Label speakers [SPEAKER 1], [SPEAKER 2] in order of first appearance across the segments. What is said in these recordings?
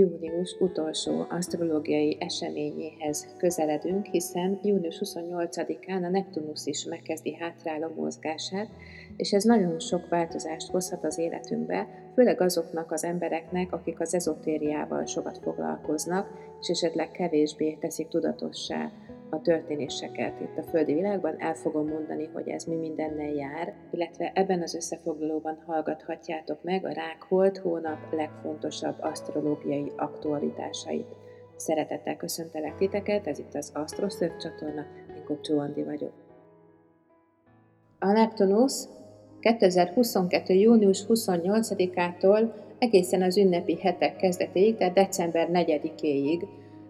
[SPEAKER 1] június utolsó asztrológiai eseményéhez közeledünk, hiszen június 28-án a Neptunusz is megkezdi hátráló mozgását, és ez nagyon sok változást hozhat az életünkbe, főleg azoknak az embereknek, akik az ezotériával sokat foglalkoznak, és esetleg kevésbé teszik tudatossá a történéseket itt a földi világban, el fogom mondani, hogy ez mi mindennel jár, illetve ebben az összefoglalóban hallgathatjátok meg a Rákholt hónap legfontosabb asztrológiai aktualitásait. Szeretettel köszöntelek titeket, ez itt az Astroszöv csatorna, én Kopcsó Andi vagyok. A Neptunusz 2022. június 28-ától egészen az ünnepi hetek kezdetéig, tehát december 4-éig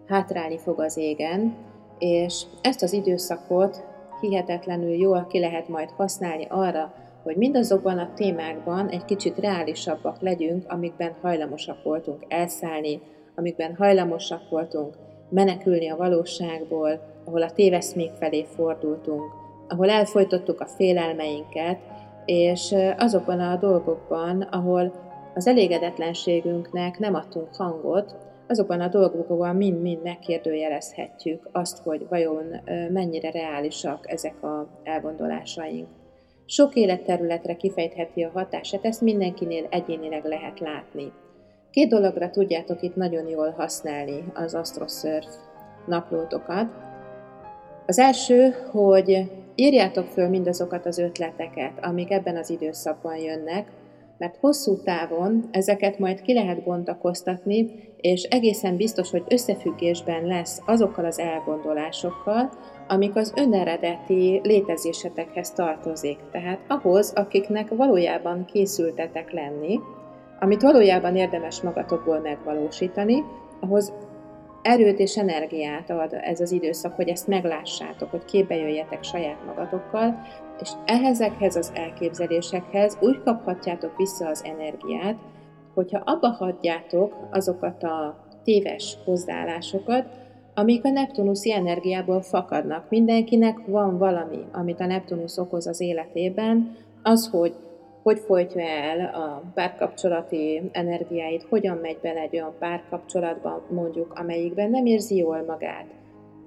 [SPEAKER 1] hátrálni fog az égen, és ezt az időszakot hihetetlenül jól ki lehet majd használni arra, hogy mindazokban a témákban egy kicsit reálisabbak legyünk, amikben hajlamosak voltunk elszállni, amikben hajlamosak voltunk menekülni a valóságból, ahol a téveszmék felé fordultunk, ahol elfolytottuk a félelmeinket, és azokban a dolgokban, ahol az elégedetlenségünknek nem adtunk hangot, azokban a dolgokban mind-mind megkérdőjelezhetjük azt, hogy vajon mennyire reálisak ezek a elgondolásaink. Sok életterületre kifejtheti a hatását, ezt mindenkinél egyénileg lehet látni. Két dologra tudjátok itt nagyon jól használni az AstroSurf naplótokat. Az első, hogy írjátok föl mindazokat az ötleteket, amik ebben az időszakban jönnek, mert hosszú távon ezeket majd ki lehet bontakoztatni, és egészen biztos, hogy összefüggésben lesz azokkal az elgondolásokkal, amik az öneredeti létezésetekhez tartozik. Tehát ahhoz, akiknek valójában készültetek lenni, amit valójában érdemes magatokból megvalósítani, ahhoz erőt és energiát ad ez az időszak, hogy ezt meglássátok, hogy képbe jöjjetek saját magatokkal, és ehhezekhez az elképzelésekhez úgy kaphatjátok vissza az energiát, hogyha abba hagyjátok azokat a téves hozzáállásokat, amik a Neptunuszi energiából fakadnak. Mindenkinek van valami, amit a Neptunusz okoz az életében, az, hogy hogy folytja el a párkapcsolati energiáit, hogyan megy bele egy olyan párkapcsolatba, mondjuk, amelyikben nem érzi jól magát,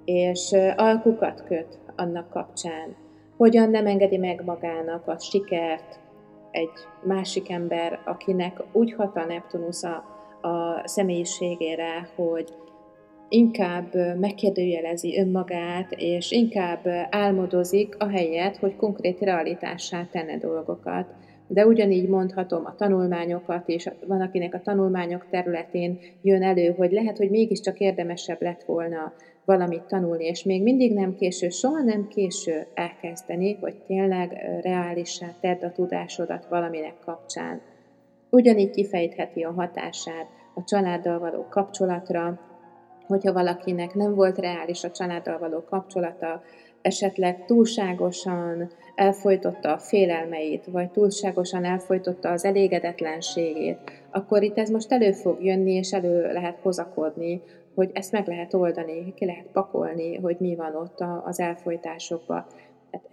[SPEAKER 1] és alkukat köt annak kapcsán, hogyan nem engedi meg magának a sikert egy másik ember, akinek úgy hat a Neptunusz a, a személyiségére, hogy inkább megkérdőjelezi önmagát, és inkább álmodozik, ahelyett, hogy konkrét realitássá tenne dolgokat. De ugyanígy mondhatom a tanulmányokat, és van, akinek a tanulmányok területén jön elő, hogy lehet, hogy mégiscsak érdemesebb lett volna valamit tanulni, és még mindig nem késő, soha nem késő elkezdeni, hogy tényleg reálissá tedd a tudásodat valaminek kapcsán. Ugyanígy kifejtheti a hatását a családdal való kapcsolatra, hogyha valakinek nem volt reális a családdal való kapcsolata, esetleg túlságosan elfolytotta a félelmeit, vagy túlságosan elfolytotta az elégedetlenségét, akkor itt ez most elő fog jönni, és elő lehet hozakodni, hogy ezt meg lehet oldani, ki lehet pakolni, hogy mi van ott az elfolytásokban.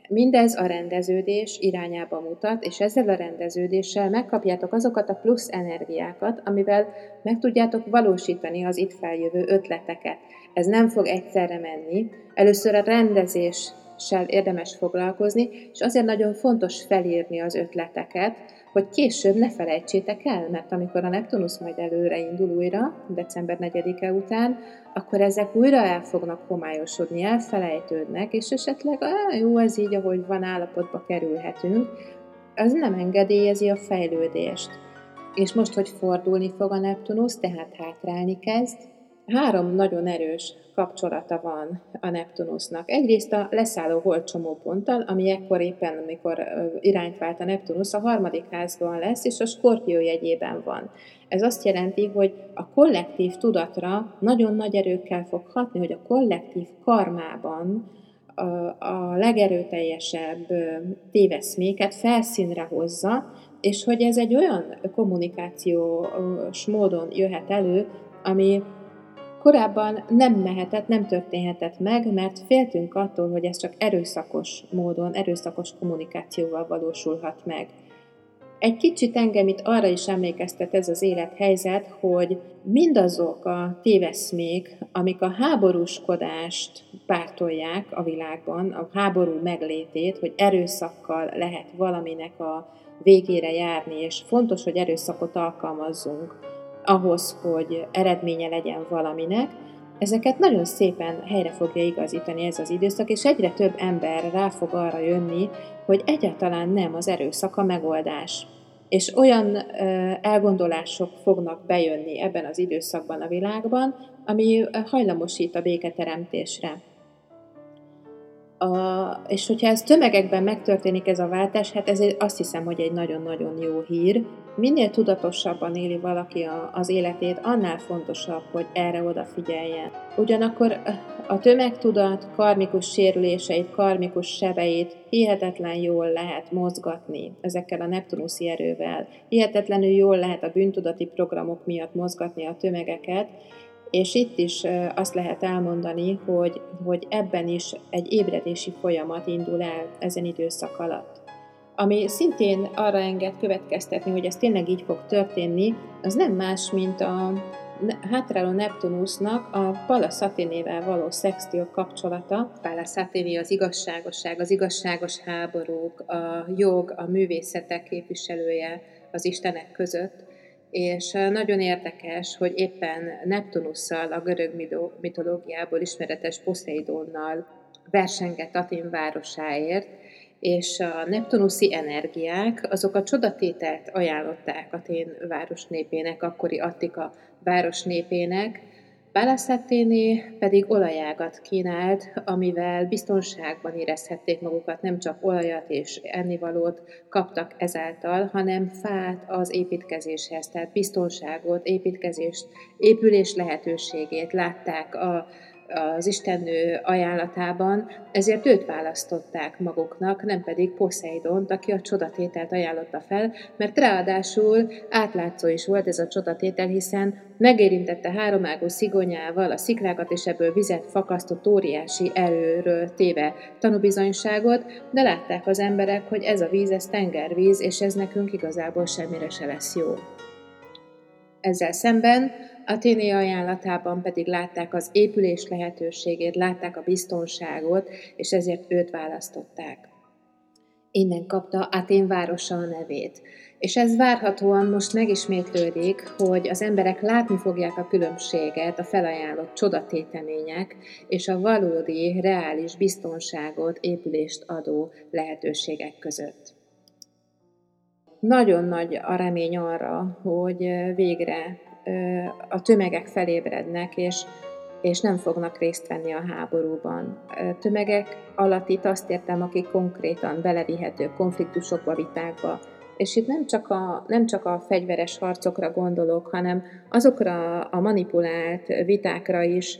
[SPEAKER 1] Mindez a rendeződés irányába mutat, és ezzel a rendeződéssel megkapjátok azokat a plusz energiákat, amivel meg tudjátok valósítani az itt feljövő ötleteket. Ez nem fog egyszerre menni. Először a rendezéssel érdemes foglalkozni, és azért nagyon fontos felírni az ötleteket, hogy később ne felejtsétek el, mert amikor a Neptunusz majd előre indul újra, december 4-e után, akkor ezek újra el fognak homályosodni, elfelejtődnek, és esetleg, ah, jó, ez így, ahogy van állapotba kerülhetünk, az nem engedélyezi a fejlődést. És most, hogy fordulni fog a Neptunusz, tehát hátrálni kezd, három nagyon erős kapcsolata van a Neptunusznak. Egyrészt a leszálló holdcsomóponttal, ami ekkor éppen, amikor irányt vált a Neptunusz, a harmadik házban lesz, és a Skorpió jegyében van. Ez azt jelenti, hogy a kollektív tudatra nagyon nagy erőkkel fog hatni, hogy a kollektív karmában a legerőteljesebb téveszméket felszínre hozza, és hogy ez egy olyan kommunikációs módon jöhet elő, ami Korábban nem mehetett, nem történhetett meg, mert féltünk attól, hogy ez csak erőszakos módon, erőszakos kommunikációval valósulhat meg. Egy kicsit engem itt arra is emlékeztet ez az élethelyzet, hogy mindazok a téveszmék, amik a háborúskodást pártolják a világban, a háború meglétét, hogy erőszakkal lehet valaminek a végére járni, és fontos, hogy erőszakot alkalmazzunk ahhoz, hogy eredménye legyen valaminek, ezeket nagyon szépen helyre fogja igazítani ez az időszak, és egyre több ember rá fog arra jönni, hogy egyáltalán nem az erőszak a megoldás. És olyan elgondolások fognak bejönni ebben az időszakban a világban, ami hajlamosít a béketeremtésre. A, és hogyha ez tömegekben megtörténik ez a váltás, hát ez azt hiszem, hogy egy nagyon-nagyon jó hír. Minél tudatosabban éli valaki a, az életét, annál fontosabb, hogy erre odafigyeljen. Ugyanakkor a tömegtudat karmikus sérüléseit, karmikus sebeit hihetetlen jól lehet mozgatni ezekkel a neptunuszi erővel. Hihetetlenül jól lehet a bűntudati programok miatt mozgatni a tömegeket, és itt is azt lehet elmondani, hogy, hogy ebben is egy ébredési folyamat indul el ezen időszak alatt. Ami szintén arra enged következtetni, hogy ez tényleg így fog történni, az nem más, mint a hátráló Neptunusnak a Pallas Athénével való szextil kapcsolata. Pallas Athéné az igazságosság, az igazságos háborúk, a jog, a művészetek képviselője az istenek között, és nagyon érdekes, hogy éppen Neptunusszal, a görög mitológiából ismeretes Poseidonnal versengett Atin városáért, és a neptunuszi energiák azok a csodatételt ajánlották Atén város népének, akkori Attika város népének, Balaszaténé pedig olajágat kínált, amivel biztonságban érezhették magukat, nem csak olajat és ennivalót kaptak ezáltal, hanem fát az építkezéshez, tehát biztonságot, építkezést, épülés lehetőségét látták a az Istennő ajánlatában, ezért őt választották maguknak, nem pedig Poseidont, aki a csodatételt ajánlotta fel, mert ráadásul átlátszó is volt ez a csodatétel, hiszen megérintette háromágú szigonyával a sziklákat, és ebből vizet fakasztott óriási erőről téve tanúbizonyságot, de látták az emberek, hogy ez a víz, ez tengervíz, és ez nekünk igazából semmire se lesz jó. Ezzel szemben Athéné ajánlatában pedig látták az épülés lehetőségét, látták a biztonságot, és ezért őt választották. Innen kapta Atén városa a nevét. És ez várhatóan most megismétlődik, hogy az emberek látni fogják a különbséget a felajánlott csodatétemények és a valódi, reális biztonságot, épülést adó lehetőségek között. Nagyon nagy a remény arra, hogy végre a tömegek felébrednek, és, és nem fognak részt venni a háborúban. Tömegek alatt itt azt értem, akik konkrétan belevihető konfliktusokba, vitákba, és itt nem csak, a, nem csak a fegyveres harcokra gondolok, hanem azokra a manipulált vitákra is,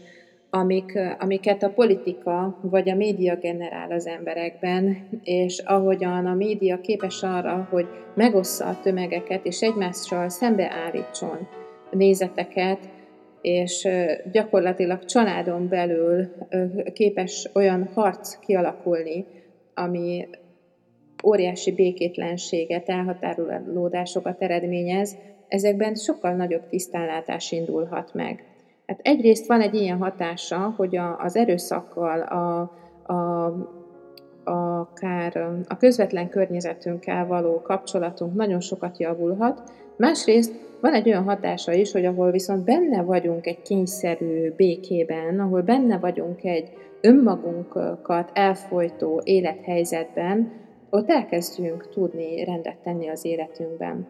[SPEAKER 1] amik, amiket a politika vagy a média generál az emberekben, és ahogyan a média képes arra, hogy megossza a tömegeket, és egymással szembeállítson nézeteket, és gyakorlatilag családon belül képes olyan harc kialakulni, ami óriási békétlenséget, elhatárolódásokat eredményez, ezekben sokkal nagyobb tisztánlátás indulhat meg. Hát egyrészt van egy ilyen hatása, hogy a, az erőszakkal, a, a, akár a közvetlen környezetünkkel való kapcsolatunk nagyon sokat javulhat, másrészt van egy olyan hatása is, hogy ahol viszont benne vagyunk egy kényszerű békében, ahol benne vagyunk egy önmagunkat elfolytó élethelyzetben, ott elkezdjünk tudni rendet tenni az életünkben.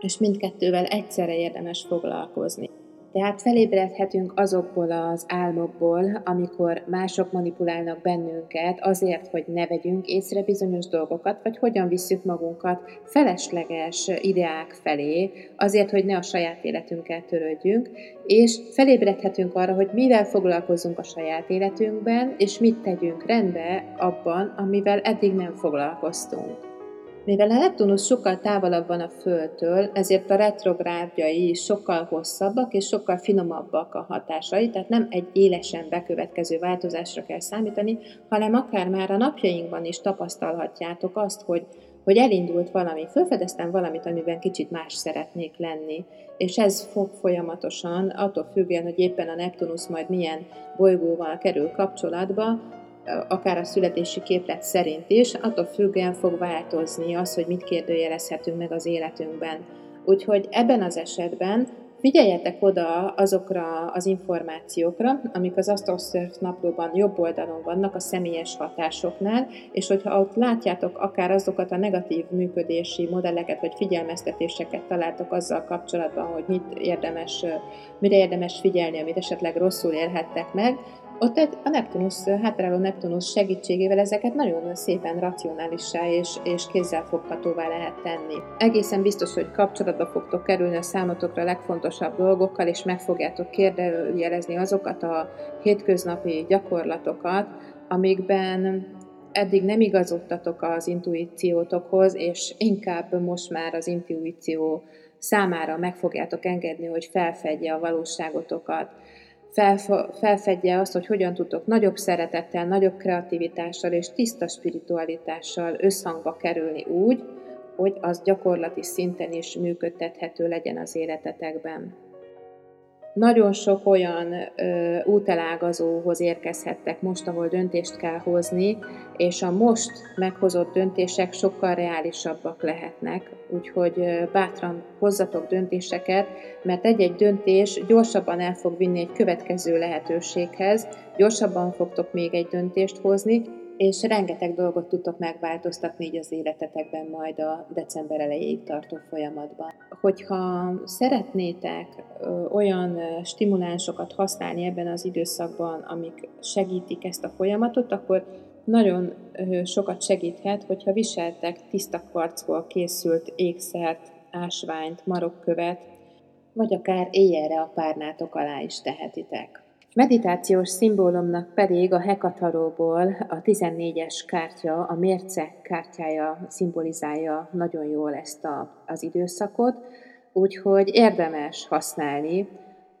[SPEAKER 1] És mindkettővel egyszerre érdemes foglalkozni. Tehát felébredhetünk azokból az álmokból, amikor mások manipulálnak bennünket azért, hogy ne vegyünk észre bizonyos dolgokat, vagy hogyan visszük magunkat felesleges ideák felé, azért, hogy ne a saját életünkkel törődjünk, és felébredhetünk arra, hogy mivel foglalkozunk a saját életünkben, és mit tegyünk rendbe abban, amivel eddig nem foglalkoztunk. Mivel a Neptunus sokkal távolabb van a Földtől, ezért a retrográdjai sokkal hosszabbak és sokkal finomabbak a hatásai, tehát nem egy élesen bekövetkező változásra kell számítani, hanem akár már a napjainkban is tapasztalhatjátok azt, hogy hogy elindult valami, felfedeztem valamit, amiben kicsit más szeretnék lenni, és ez fog folyamatosan, attól függően, hogy éppen a Neptunusz majd milyen bolygóval kerül kapcsolatba, akár a születési képlet szerint is, attól függően fog változni az, hogy mit kérdőjelezhetünk meg az életünkben. Úgyhogy ebben az esetben Figyeljetek oda azokra az információkra, amik az Astrosurf naplóban jobb oldalon vannak a személyes hatásoknál, és hogyha ott látjátok akár azokat a negatív működési modelleket vagy figyelmeztetéseket találtok azzal kapcsolatban, hogy mit érdemes, mire érdemes figyelni, amit esetleg rosszul élhettek meg, ott a Neptunus, hátráló Neptunus segítségével ezeket nagyon szépen racionálissá és, és kézzelfoghatóvá lehet tenni. Egészen biztos, hogy kapcsolatba fogtok kerülni a számotokra legfontosabb dolgokkal, és meg fogjátok kérdőjelezni azokat a hétköznapi gyakorlatokat, amikben eddig nem igazodtatok az intuíciótokhoz, és inkább most már az intuíció számára meg fogjátok engedni, hogy felfedje a valóságotokat felfedje azt, hogy hogyan tudtok nagyobb szeretettel, nagyobb kreativitással és tiszta spiritualitással összhangba kerülni úgy, hogy az gyakorlati szinten is működtethető legyen az életetekben. Nagyon sok olyan ö, útelágazóhoz érkezhettek most, ahol döntést kell hozni, és a most meghozott döntések sokkal reálisabbak lehetnek, úgyhogy ö, bátran hozzatok döntéseket, mert egy-egy döntés gyorsabban el fog vinni egy következő lehetőséghez, gyorsabban fogtok még egy döntést hozni, és rengeteg dolgot tudtok megváltoztatni így az életetekben majd a december elejéig tartó folyamatban. Hogyha szeretnétek olyan stimulánsokat használni ebben az időszakban, amik segítik ezt a folyamatot, akkor nagyon sokat segíthet, hogyha viseltek tiszta kvarcból készült ékszert, ásványt, marokkövet, vagy akár éjjelre a párnátok alá is tehetitek. Meditációs szimbólumnak pedig a Hekataróból a 14-es kártya, a mérce kártyája szimbolizálja nagyon jól ezt a, az időszakot, úgyhogy érdemes használni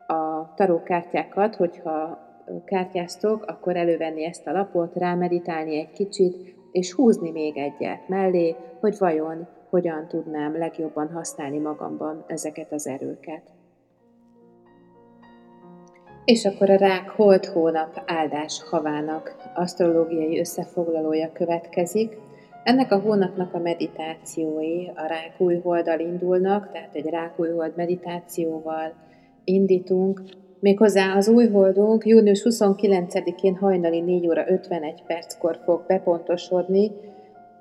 [SPEAKER 1] a tarókártyákat, hogyha kártyáztok, akkor elővenni ezt a lapot, rámeditálni egy kicsit, és húzni még egyet mellé, hogy vajon hogyan tudnám legjobban használni magamban ezeket az erőket. És akkor a rák holt hónap áldás havának asztrológiai összefoglalója következik. Ennek a hónapnak a meditációi a rák új holdal indulnak, tehát egy rák új hold meditációval indítunk. Méghozzá az új holdunk június 29-én hajnali 4 óra 51 perckor fog bepontosodni,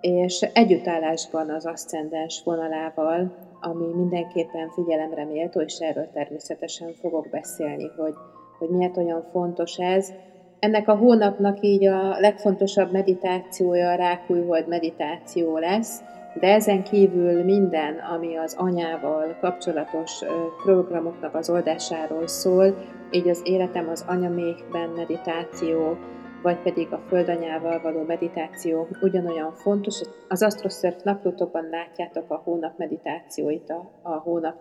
[SPEAKER 1] és együttállásban az aszcendens vonalával, ami mindenképpen figyelemre méltó, és erről természetesen fogok beszélni, hogy hogy miért olyan fontos ez. Ennek a hónapnak így a legfontosabb meditációja a rákújhold meditáció lesz, de ezen kívül minden, ami az anyával kapcsolatos programoknak az oldásáról szól, így az életem az anyamékben meditáció, vagy pedig a földanyával való meditáció ugyanolyan fontos. Az Astrosurf naplótokban látjátok a hónap meditációit a, a hónap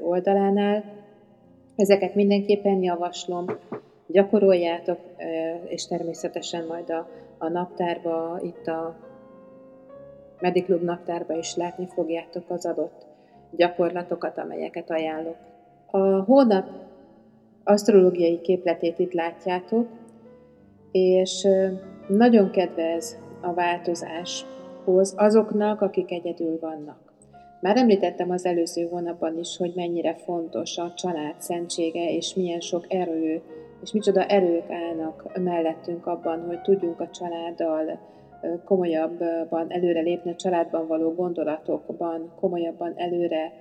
[SPEAKER 1] oldalánál, Ezeket mindenképpen javaslom, gyakoroljátok, és természetesen majd a, a naptárba, itt a Mediklub naptárba is látni fogjátok az adott gyakorlatokat, amelyeket ajánlok. A hónap asztrológiai képletét itt látjátok, és nagyon kedvez a változáshoz azoknak, akik egyedül vannak. Már említettem az előző hónapban is, hogy mennyire fontos a család szentsége, és milyen sok erő, és micsoda erők állnak mellettünk abban, hogy tudjunk a családdal komolyabban előre lépni, a családban való gondolatokban komolyabban előre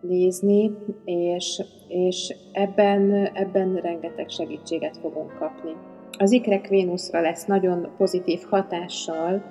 [SPEAKER 1] nézni, és, és ebben, ebben rengeteg segítséget fogunk kapni. Az ikrek Vénuszra lesz nagyon pozitív hatással,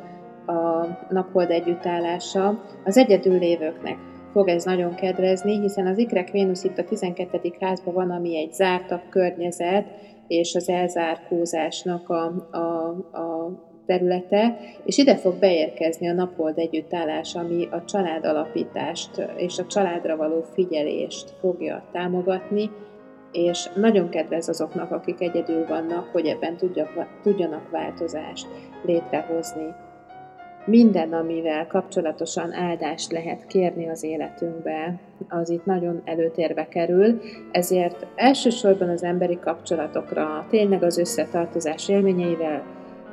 [SPEAKER 1] a naphold együttállása, az egyedül lévőknek fog ez nagyon kedvezni, hiszen az ikrek Vénusz itt a 12. házban van, ami egy zártabb környezet, és az elzárkózásnak a, a, a területe, és ide fog beérkezni a naphold együttállás, ami a család alapítást és a családra való figyelést fogja támogatni, és nagyon kedvez azoknak, akik egyedül vannak, hogy ebben tudjanak változást létrehozni. Minden, amivel kapcsolatosan áldást lehet kérni az életünkbe, az itt nagyon előtérbe kerül, ezért elsősorban az emberi kapcsolatokra, tényleg az összetartozás élményeivel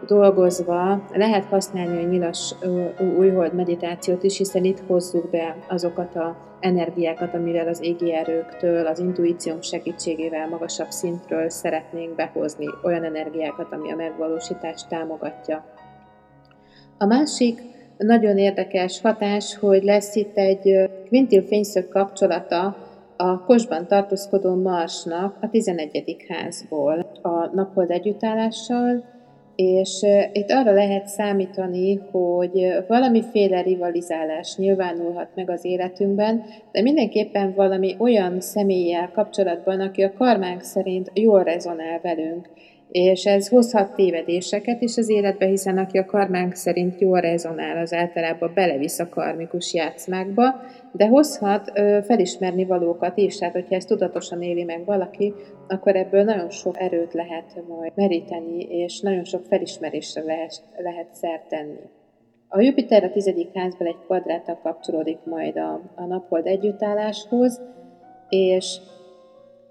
[SPEAKER 1] dolgozva lehet használni a nyilas újhold meditációt is, hiszen itt hozzuk be azokat a energiákat, amivel az égi erőktől, az intuíciónk segítségével magasabb szintről szeretnénk behozni olyan energiákat, ami a megvalósítást támogatja. A másik nagyon érdekes hatás, hogy lesz itt egy kvintil fényszög kapcsolata a kosban tartózkodó Marsnak a 11. házból a naphold együttállással, és itt arra lehet számítani, hogy valamiféle rivalizálás nyilvánulhat meg az életünkben, de mindenképpen valami olyan személlyel kapcsolatban, aki a karmánk szerint jól rezonál velünk, és ez hozhat tévedéseket is az életbe, hiszen aki a karmánk szerint jól rezonál, az általában belevisz a karmikus játszmákba, de hozhat ö, felismerni valókat is, tehát hogyha ezt tudatosan éli meg valaki, akkor ebből nagyon sok erőt lehet majd meríteni, és nagyon sok felismerésre lehet, lehet szert tenni. A Jupiter a tizedik házban egy kvadráta kapcsolódik majd a, a naphold együttálláshoz, és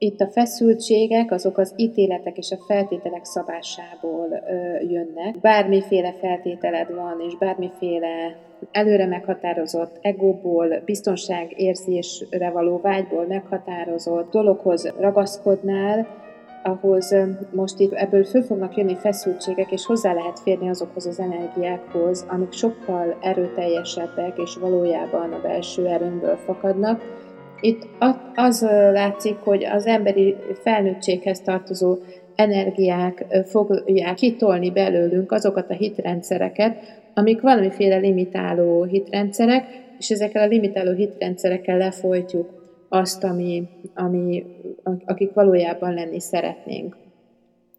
[SPEAKER 1] itt a feszültségek, azok az ítéletek és a feltételek szabásából ö, jönnek. Bármiféle feltételed van, és bármiféle előre meghatározott egóból, biztonságérzésre való vágyból meghatározott dologhoz ragaszkodnál, ahhoz most itt ebből föl fognak jönni feszültségek, és hozzá lehet férni azokhoz az energiákhoz, amik sokkal erőteljesebbek, és valójában a belső erőmből fakadnak, itt az látszik, hogy az emberi felnőttséghez tartozó energiák fogják kitolni belőlünk azokat a hitrendszereket, amik valamiféle limitáló hitrendszerek, és ezekkel a limitáló hitrendszerekkel lefolytjuk azt, ami, ami, akik valójában lenni szeretnénk.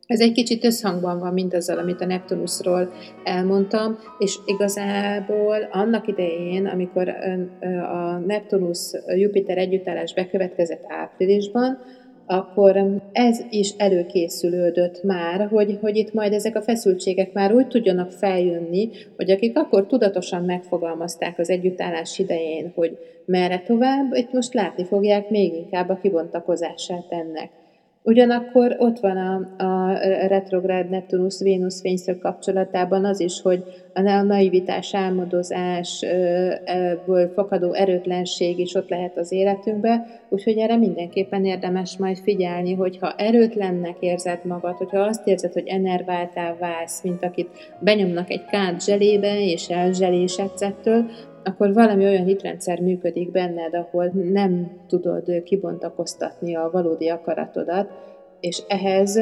[SPEAKER 1] Ez egy kicsit összhangban van mindazzal, amit a Neptunusról elmondtam, és igazából annak idején, amikor a Neptunus-Jupiter együttállás bekövetkezett áprilisban, akkor ez is előkészülődött már, hogy, hogy itt majd ezek a feszültségek már úgy tudjanak feljönni, hogy akik akkor tudatosan megfogalmazták az együttállás idején, hogy merre tovább, itt most látni fogják még inkább a kibontakozását ennek. Ugyanakkor ott van a, a retrográd Neptunus-Vénusz fényszög kapcsolatában az is, hogy a naivitás, álmodozás, ebből fakadó erőtlenség is ott lehet az életünkbe, úgyhogy erre mindenképpen érdemes majd figyelni, hogy ha erőtlennek érzed magad, hogyha azt érzed, hogy enerváltál válsz, mint akit benyomnak egy kánt zselébe, és elzselésedsz ettől, akkor valami olyan hitrendszer működik benned, ahol nem tudod kibontakoztatni a valódi akaratodat, és ehhez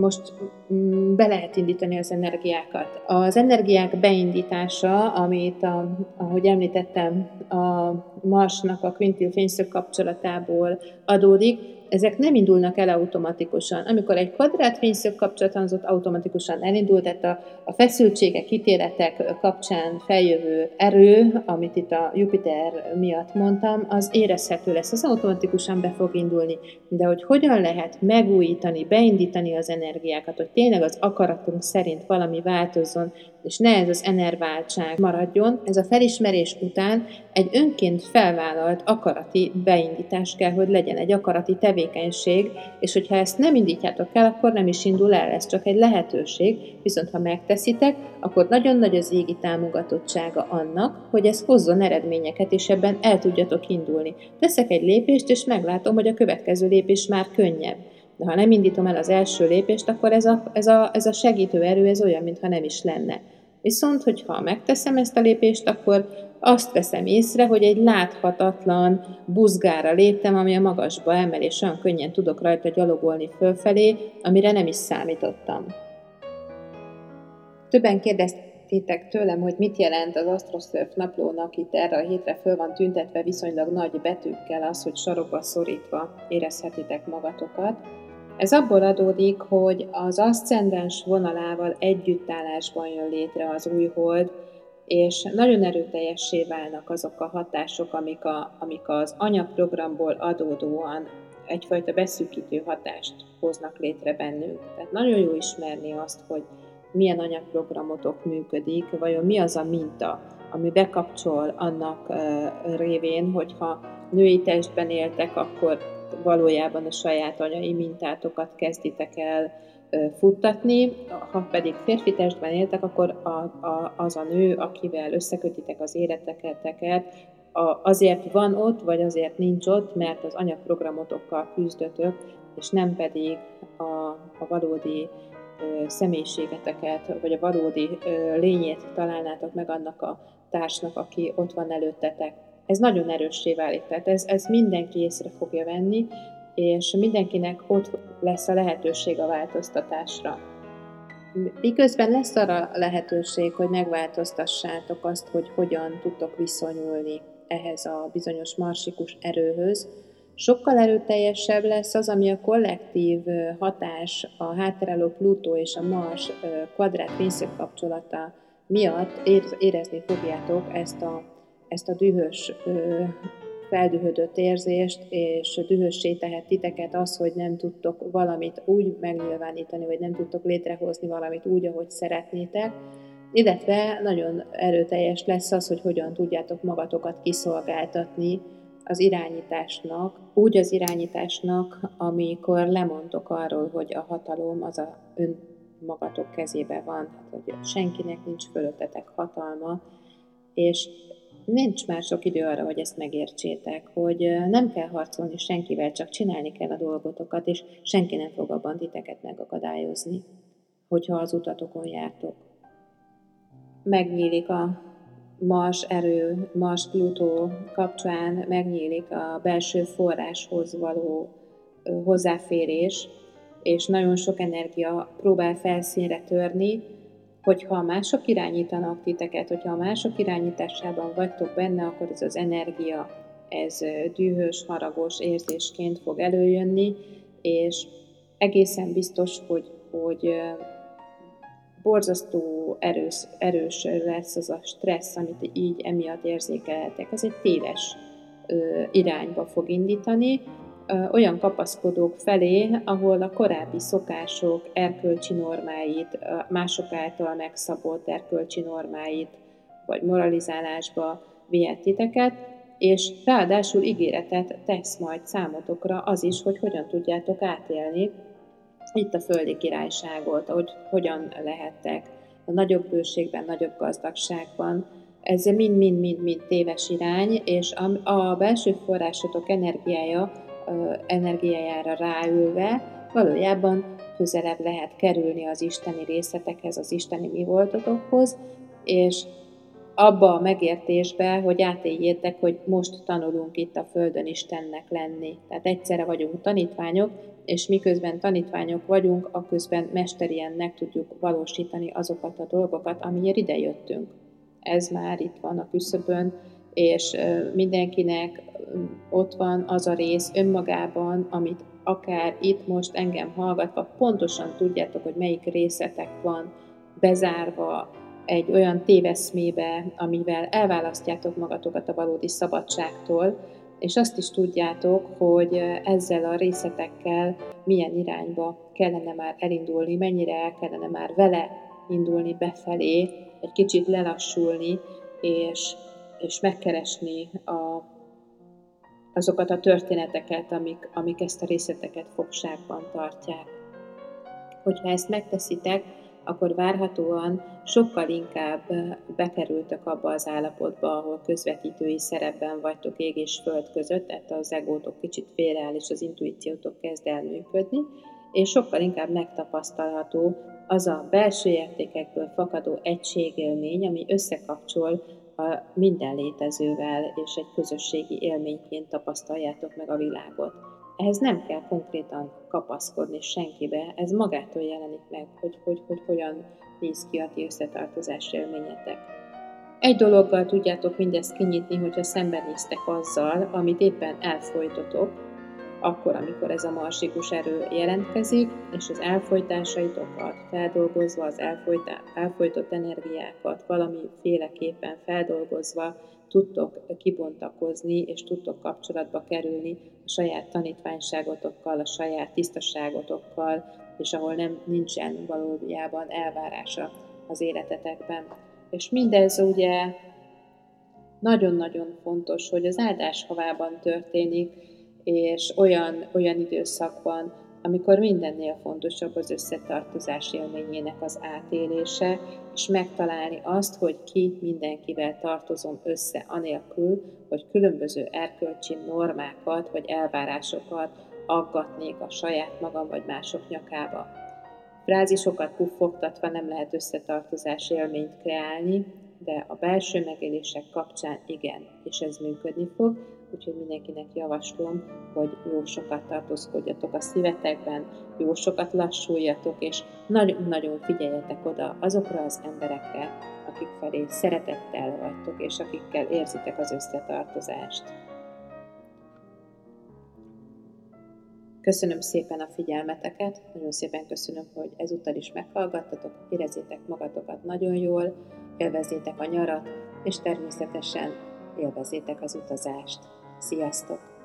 [SPEAKER 1] most mm, be lehet indítani az energiákat. Az energiák beindítása, amit, a, ahogy említettem, a Marsnak a kvintil fényszög kapcsolatából adódik, ezek nem indulnak el automatikusan. Amikor egy kvadrátfényszög kapcsolatanzott automatikusan elindult, tehát a, a feszültségek, kitéletek kapcsán feljövő erő, amit itt a Jupiter miatt mondtam, az érezhető lesz, az automatikusan be fog indulni. De hogy hogyan lehet megújítani, beindítani az energiákat, hogy tényleg az akaratunk szerint valami változzon, és ne ez az enerváltság maradjon, ez a felismerés után egy önként felvállalt akarati beindítás kell, hogy legyen, egy akarati tevékenység, és hogyha ezt nem indítjátok el, akkor nem is indul el, ez csak egy lehetőség, viszont ha megteszitek, akkor nagyon nagy az égi támogatottsága annak, hogy ez hozzon eredményeket, és ebben el tudjatok indulni. Teszek egy lépést, és meglátom, hogy a következő lépés már könnyebb. De ha nem indítom el az első lépést, akkor ez a, ez a, ez a segítő erő, ez olyan, mintha nem is lenne. Viszont, hogyha megteszem ezt a lépést, akkor azt veszem észre, hogy egy láthatatlan buzgára léptem, ami a magasba emel, és olyan könnyen tudok rajta gyalogolni fölfelé, amire nem is számítottam. Többen kérdeztétek tőlem, hogy mit jelent az Astrosurf naplónak itt erre a hétre föl van tüntetve viszonylag nagy betűkkel az, hogy sarokba szorítva érezhetitek magatokat. Ez abból adódik, hogy az aszcendens vonalával együttállásban jön létre az új hold, és nagyon erőteljessé válnak azok a hatások, amik, a, amik az anyaprogramból adódóan egyfajta beszűkítő hatást hoznak létre bennünk. Tehát nagyon jó ismerni azt, hogy milyen anyagprogramotok működik, vajon mi az a minta, ami bekapcsol annak révén, hogyha női testben éltek, akkor valójában a saját anyai mintátokat kezditek el futtatni, ha pedig férfi testben éltek, akkor a, a, az a nő, akivel összekötitek az életeket, a, azért van ott, vagy azért nincs ott, mert az anyagprogramotokkal küzdötök, és nem pedig a, a valódi ö, személyiségeteket, vagy a valódi ö, lényét találnátok meg annak a társnak, aki ott van előttetek. Ez nagyon erőssé válik, tehát ez, ez mindenki észre fogja venni, és mindenkinek ott lesz a lehetőség a változtatásra. Miközben lesz arra lehetőség, hogy megváltoztassátok azt, hogy hogyan tudtok viszonyulni ehhez a bizonyos marsikus erőhöz, sokkal erőteljesebb lesz az, ami a kollektív hatás, a hátráló Plutó és a Mars kvadrát kapcsolata miatt érezni fogjátok ezt a, ezt a dühös feldühödött érzést, és dühössé tehet titeket az, hogy nem tudtok valamit úgy megnyilvánítani, vagy nem tudtok létrehozni valamit úgy, ahogy szeretnétek, illetve nagyon erőteljes lesz az, hogy hogyan tudjátok magatokat kiszolgáltatni az irányításnak, úgy az irányításnak, amikor lemondtok arról, hogy a hatalom az a ön magatok kezébe van, hát, hogy senkinek nincs fölöttetek hatalma, és nincs már sok idő arra, hogy ezt megértsétek, hogy nem kell harcolni senkivel, csak csinálni kell a dolgotokat, és senki nem fog abban titeket megakadályozni, hogyha az utatokon jártok. Megnyílik a Mars erő, Mars Plutó kapcsán megnyílik a belső forráshoz való hozzáférés, és nagyon sok energia próbál felszínre törni, hogyha mások irányítanak titeket, hogyha a mások irányításában vagytok benne, akkor ez az energia, ez dühös, haragos érzésként fog előjönni, és egészen biztos, hogy, hogy borzasztó erős, erős lesz az a stressz, amit így emiatt érzékelhetek. Ez egy téves irányba fog indítani, olyan kapaszkodók felé, ahol a korábbi szokások erkölcsi normáit, mások által megszabott erkölcsi normáit, vagy moralizálásba vihet és ráadásul ígéretet tesz majd számotokra az is, hogy hogyan tudjátok átélni itt a földi királyságot, hogy hogyan lehettek a nagyobb bőségben, nagyobb gazdagságban. Ez mind-mind-mind-mind téves irány, és a, a belső forrásotok energiája energiájára ráülve valójában közelebb lehet kerülni az isteni részletekhez, az isteni mi voltatokhoz, és abba a megértésbe, hogy átéljétek, hogy most tanulunk itt a Földön Istennek lenni. Tehát egyszerre vagyunk tanítványok, és miközben tanítványok vagyunk, aközben mesterien meg tudjuk valósítani azokat a dolgokat, amiért ide jöttünk. Ez már itt van a küszöbön, és mindenkinek ott van az a rész önmagában, amit akár itt most engem hallgatva pontosan tudjátok, hogy melyik részetek van bezárva egy olyan téveszmébe, amivel elválasztjátok magatokat a valódi szabadságtól, és azt is tudjátok, hogy ezzel a részletekkel milyen irányba kellene már elindulni, mennyire el kellene már vele indulni befelé, egy kicsit lelassulni, és és megkeresni a, azokat a történeteket, amik, amik ezt a részleteket fogságban tartják. Hogyha ezt megteszitek, akkor várhatóan sokkal inkább bekerültök abba az állapotba, ahol közvetítői szerepben vagytok ég és föld között, tehát az egótok kicsit félreáll, és az intuíciótok kezd el működni, és sokkal inkább megtapasztalható az a belső értékekből fakadó egységélmény, ami összekapcsol a minden létezővel, és egy közösségi élményként tapasztaljátok meg a világot. Ehhez nem kell konkrétan kapaszkodni senkibe, ez magától jelenik meg, hogy, hogy, hogy hogyan néz ki a ti összetartozás élményetek. Egy dologgal tudjátok mindezt kinyitni, hogyha szembenéztek azzal, amit éppen elfolytotok, akkor, amikor ez a marsikus erő jelentkezik, és az elfolytásaitokat feldolgozva, az elfolytá, elfolytott energiákat valamiféleképpen feldolgozva tudtok kibontakozni, és tudtok kapcsolatba kerülni a saját tanítványságotokkal, a saját tisztaságotokkal, és ahol nem nincsen valójában elvárása az életetekben. És mindez ugye nagyon-nagyon fontos, hogy az áldás havában történik, és olyan, olyan időszakban, amikor mindennél fontosabb az összetartozás élményének az átélése, és megtalálni azt, hogy ki mindenkivel tartozom össze, anélkül, hogy különböző erkölcsi normákat vagy elvárásokat aggatnék a saját magam vagy mások nyakába. Frázisokat puffogtatva nem lehet összetartozás élményt kreálni, de a belső megélések kapcsán igen, és ez működni fog, úgyhogy mindenkinek javaslom, hogy jó sokat tartózkodjatok a szívetekben, jó sokat lassuljatok, és nagyon-nagyon figyeljetek oda azokra az emberekre, akik felé szeretettel vagytok, és akikkel érzitek az összetartozást. Köszönöm szépen a figyelmeteket, nagyon szépen köszönöm, hogy ezúttal is meghallgattatok, érezzétek magatokat nagyon jól, élvezzétek a nyarat, és természetesen élvezzétek az utazást. Sziasztok!